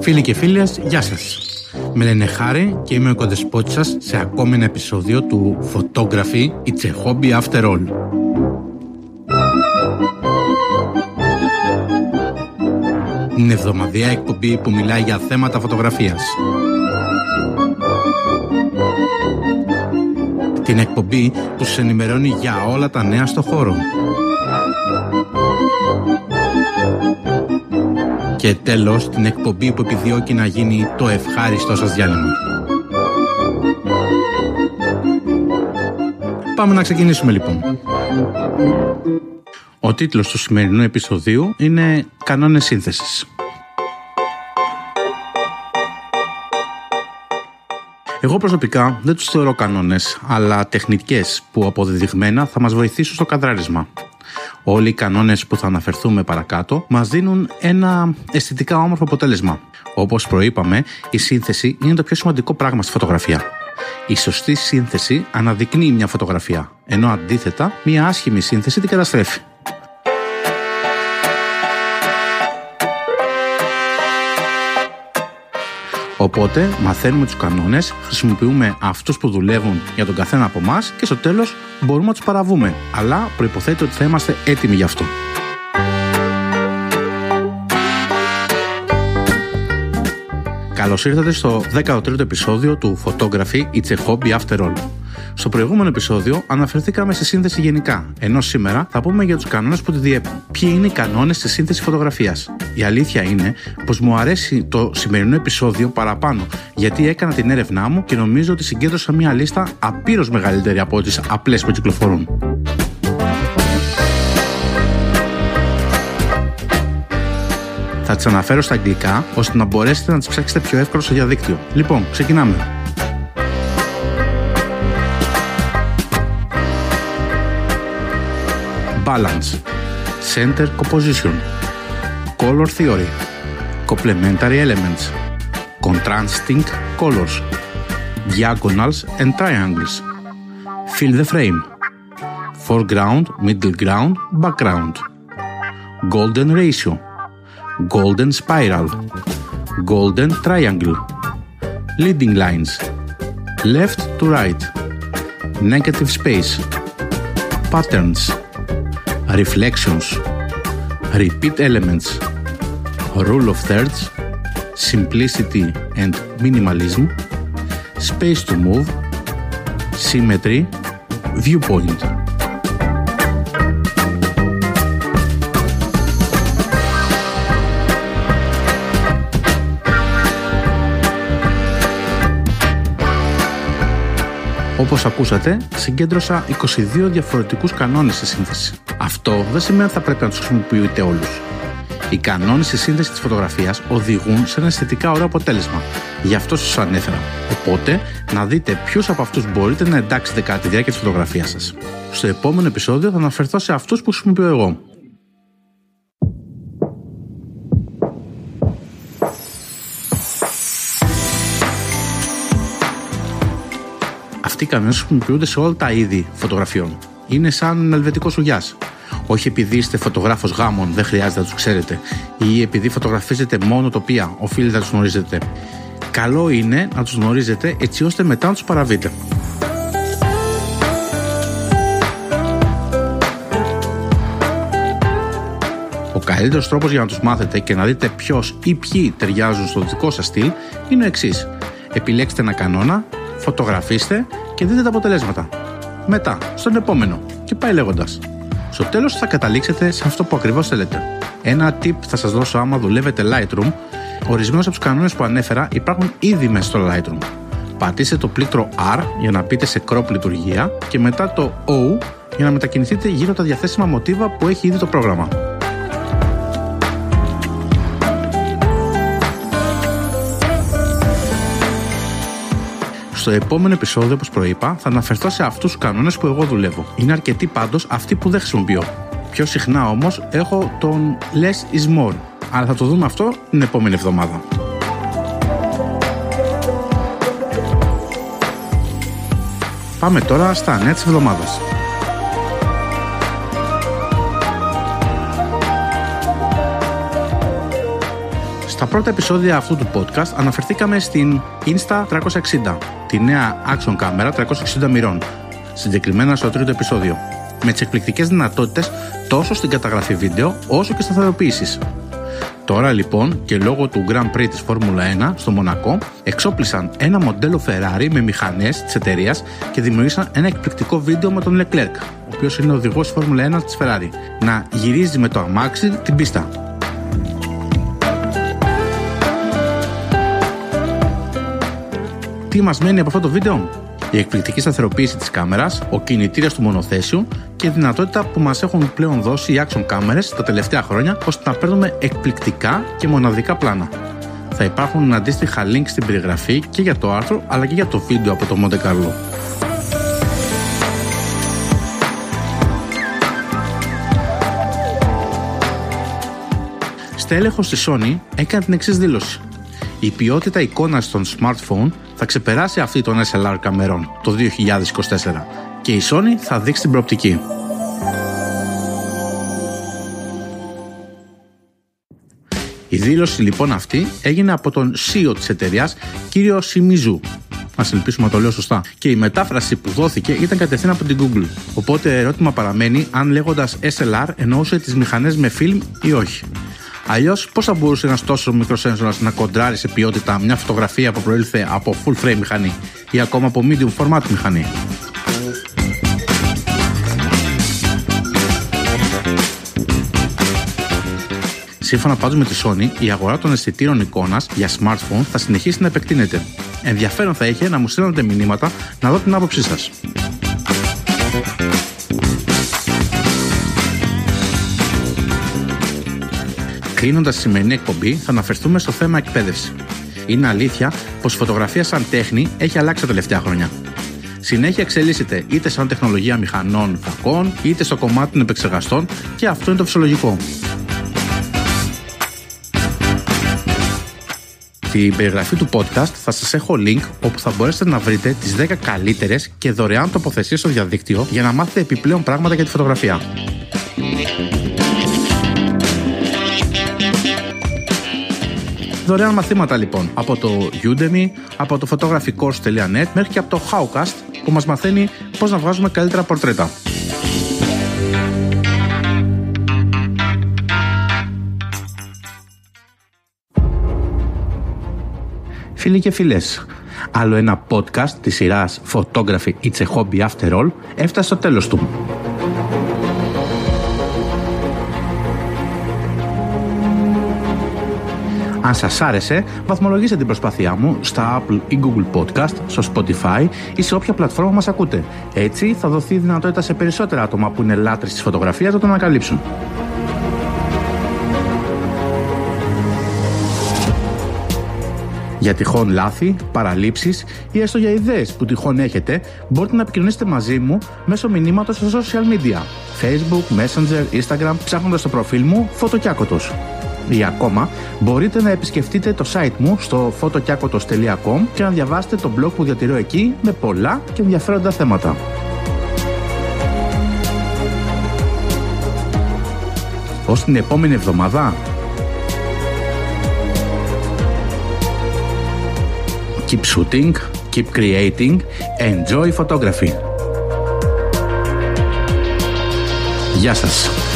Φίλοι και φίλες, γεια σας. Με λένε Χάρη και είμαι ο κοντεσπότης σας σε ακόμη ένα επεισόδιο του Photography It's a Hobby After All. Είναι εβδομαδιαία εκπομπή που μιλάει για θέματα φωτογραφίας. Την εκπομπή που σας ενημερώνει για όλα τα νέα στο χώρο. Και τέλος την εκπομπή που επιδιώκει να γίνει το ευχάριστό σας διάλειμμα. Πάμε να ξεκινήσουμε λοιπόν. Ο τίτλος του σημερινού επεισοδίου είναι «Κανόνες σύνθεσης». Εγώ προσωπικά δεν τους θεωρώ κανόνες, αλλά τεχνικές που αποδεδειγμένα θα μας βοηθήσουν στο καδράρισμα. Όλοι οι κανόνες που θα αναφερθούμε παρακάτω μας δίνουν ένα αισθητικά όμορφο αποτέλεσμα. Όπως προείπαμε, η σύνθεση είναι το πιο σημαντικό πράγμα στη φωτογραφία. Η σωστή σύνθεση αναδεικνύει μια φωτογραφία, ενώ αντίθετα μια άσχημη σύνθεση την καταστρέφει. Οπότε μαθαίνουμε τους κανόνες, χρησιμοποιούμε αυτούς που δουλεύουν για τον καθένα από εμά και στο τέλος μπορούμε να τους παραβούμε. Αλλά προϋποθέτει ότι θα είμαστε έτοιμοι γι' αυτό. Καλώς ήρθατε στο 13ο επεισόδιο του Photography It's a Hobby After All. Στο προηγούμενο επεισόδιο αναφερθήκαμε στη σύνθεση γενικά, ενώ σήμερα θα πούμε για τους κανόνες που τη διέπουν. Ποιοι είναι οι κανόνες στη σύνθεση φωτογραφίας; Η αλήθεια είναι πως μου αρέσει το σημερινό επεισόδιο παραπάνω, γιατί έκανα την έρευνά μου και νομίζω ότι συγκέντρωσα μια λίστα απείρως μεγαλύτερη από τις απλές που κυκλοφορούν. Θα τις αναφέρω στα αγγλικά ώστε να μπορέσετε να τις ψάξετε πιο εύκολα στο διαδίκτυο. Λοιπόν, ξεκινάμε. Balance, center composition, color theory, complementary elements, contrasting colors, diagonals and triangles, fill the frame, foreground, middle ground, background, golden ratio, golden spiral, golden triangle, leading lines, left to right, negative space, patterns, reflections, repeat elements, rule of thirds, simplicity and minimalism, space to move, symmetry, viewpoint. Όπως ακούσατε, συγκέντρωσα 22 διαφορετικούς κανόνες στη σύνθεση. Αυτό δεν σημαίνει ότι θα πρέπει να τους χρησιμοποιείτε όλους. Οι κανόνες στη σύνδεση της φωτογραφίας οδηγούν σε ένα αισθητικά ωραίο αποτέλεσμα. Γι' αυτό σας ανέφερα. Οπότε, να δείτε ποιου από αυτούς μπορείτε να εντάξετε κατά τη διάρκεια της φωτογραφίας σας. Στο επόμενο επεισόδιο θα αναφερθώ σε αυτούς που χρησιμοποιώ εγώ. Αυτοί οι κανόνε χρησιμοποιούνται σε όλα τα είδη φωτογραφιών. Είναι σαν ελβετικός σουγιά. Όχι επειδή είστε φωτογράφος γάμων, δεν χρειάζεται να τους ξέρετε, ή επειδή φωτογραφίζετε μόνο τοπία, οφείλετε να τους γνωρίζετε. Καλό είναι να τους γνωρίζετε έτσι ώστε μετά να τους παραβείτε. Ο καλύτερος τρόπος για να τους μάθετε και να δείτε ποιος ή ποιοι ταιριάζουν στο δικό σας στυλ είναι ο εξής. Επιλέξτε ένα κανόνα, φωτογραφίστε και δείτε τα αποτελέσματα. Μετά, στον επόμενο και πάει λέγοντας. Στο τέλος θα καταλήξετε σε αυτό που ακριβώς θέλετε. Ένα tip θα σας δώσω άμα δουλεύετε Lightroom. Ορισμένου από τους κανόνες που ανέφερα υπάρχουν ήδη μέσα στο Lightroom. Πατήστε το πλήκτρο R για να μπείτε σε crop λειτουργία και μετά το O για να μετακινηθείτε γύρω από τα διαθέσιμα μοτίβα που έχει ήδη το πρόγραμμα. Στο επόμενο επεισόδιο, όπως προείπα, θα αναφερθώ σε αυτούς τους κανόνες που εγώ δουλεύω. Είναι αρκετοί πάντως αυτοί που δεν χρησιμοποιώ. Πιο συχνά όμως έχω τον less is more. Αλλά θα το δούμε αυτό την επόμενη εβδομάδα. Πάμε τώρα στα νέα της εβδομάδας. Στα πρώτα επεισόδια αυτού του podcast αναφερθήκαμε στην Insta 360 τη νέα action κάμερα 360 μοιρών, συγκεκριμένα στο τρίτο επεισόδιο, με τις εκπληκτικές δυνατότητες τόσο στην καταγραφή βίντεο όσο και σταθεροποίηση. Τώρα λοιπόν και λόγω του Grand Prix της Φόρμουλα 1 στο Μονακό εξόπλισαν ένα μοντέλο Ferrari με μηχανές της εταιρείας και δημιούργησαν ένα εκπληκτικό βίντεο με τον Leclerc, ο οποίος είναι οδηγός της Φόρμουλα 1 της Ferrari, να γυρίζει με το αμάξι την πίστα. Τι μας μένει από αυτό το βίντεο; η εκπληκτική σταθεροποίηση της κάμερας, ο κινητήρας του μονοθέσιου και η δυνατότητα που μας έχουν πλέον δώσει οι action κάμερε τα τελευταία χρόνια ώστε να παίρνουμε εκπληκτικά και μοναδικά πλάνα. Θα υπάρχουν αντίστοιχα link στην περιγραφή και για το άρθρο αλλά και για το βίντεο από το Monte Carlo. Στέλεχος της Sony έκανε την εξής δήλωση. Η ποιότητα εικόνας των smartphone θα ξεπεράσει αυτή των SLR καμερών το 2024 και η Sony θα δείξει την προοπτική. Η δήλωση λοιπόν αυτή έγινε από τον CEO της εταιρείας, κύριο Σιμιζού. Α ελπίσουμε να το λέω σωστά. Και η μετάφραση που δόθηκε ήταν κατευθείαν από την Google. Οπότε ερώτημα παραμένει αν λέγοντας SLR εννοούσε τις μηχανές με φιλμ ή όχι. Αλλιώς, πώς θα μπορούσε ένας τόσο μικρός σένσορα να κοντράρει σε ποιότητα μια φωτογραφία που προήλθε από full frame μηχανή ή ακόμα από medium format μηχανή; Σύμφωνα πάντως με τη Sony, η αγορά των αισθητήρων εικόνας για smartphone θα συνεχίσει να επεκτείνεται. Ενδιαφέρον θα είχε να μου στέλνετε μηνύματα να δω την άποψή σας. Κλείνοντας τη σημερινή εκπομπή, θα αναφερθούμε στο θέμα εκπαίδευση. Είναι αλήθεια πως η φωτογραφία σαν τέχνη έχει αλλάξει τα τελευταία χρόνια. Συνέχεια εξελίσσεται είτε σαν τεχνολογία μηχανών φακών, είτε στο κομμάτι των επεξεργαστών και αυτό είναι το φυσιολογικό. Στην περιγραφή του podcast θα σας έχω link όπου θα μπορέσετε να βρείτε τις 10 καλύτερες και δωρεάν τοποθεσίες στο διαδίκτυο για να μάθετε επιπλέον πράγματα για τη φωτογραφία. Δωρεάν μαθήματα λοιπόν από το Udemy, από το photographycourse.net μέχρι και από το Howcast που μας μαθαίνει πώς να βγάζουμε καλύτερα πορτρέτα. Φίλοι και φίλες, άλλο ένα podcast της σειράς Photography It's a Hobby After All έφτασε στο τέλος του. Αν σας άρεσε, βαθμολογήστε την προσπάθειά μου στα Apple ή Google Podcast, στο Spotify ή σε όποια πλατφόρμα μας ακούτε. Έτσι θα δοθεί δυνατότητα σε περισσότερα άτομα που είναι λάτρες της φωτογραφίας να τον ανακαλύψουν. Για τυχόν λάθη, παραλήψεις ή έστω για ιδέες που τυχόν έχετε, μπορείτε να επικοινωνήσετε μαζί μου μέσω μηνύματος στα social media, Facebook, Messenger, Instagram, ψάχνοντας το προφίλ μου Φωτοκιάκοτος ή ακόμα μπορείτε να επισκεφτείτε το site μου στο fotokiakotos.com και να διαβάσετε το blog που διατηρώ εκεί με πολλά και ενδιαφέροντα θέματα. Ως την επόμενη εβδομάδα Keep shooting, keep creating, enjoy photography. Γεια σας!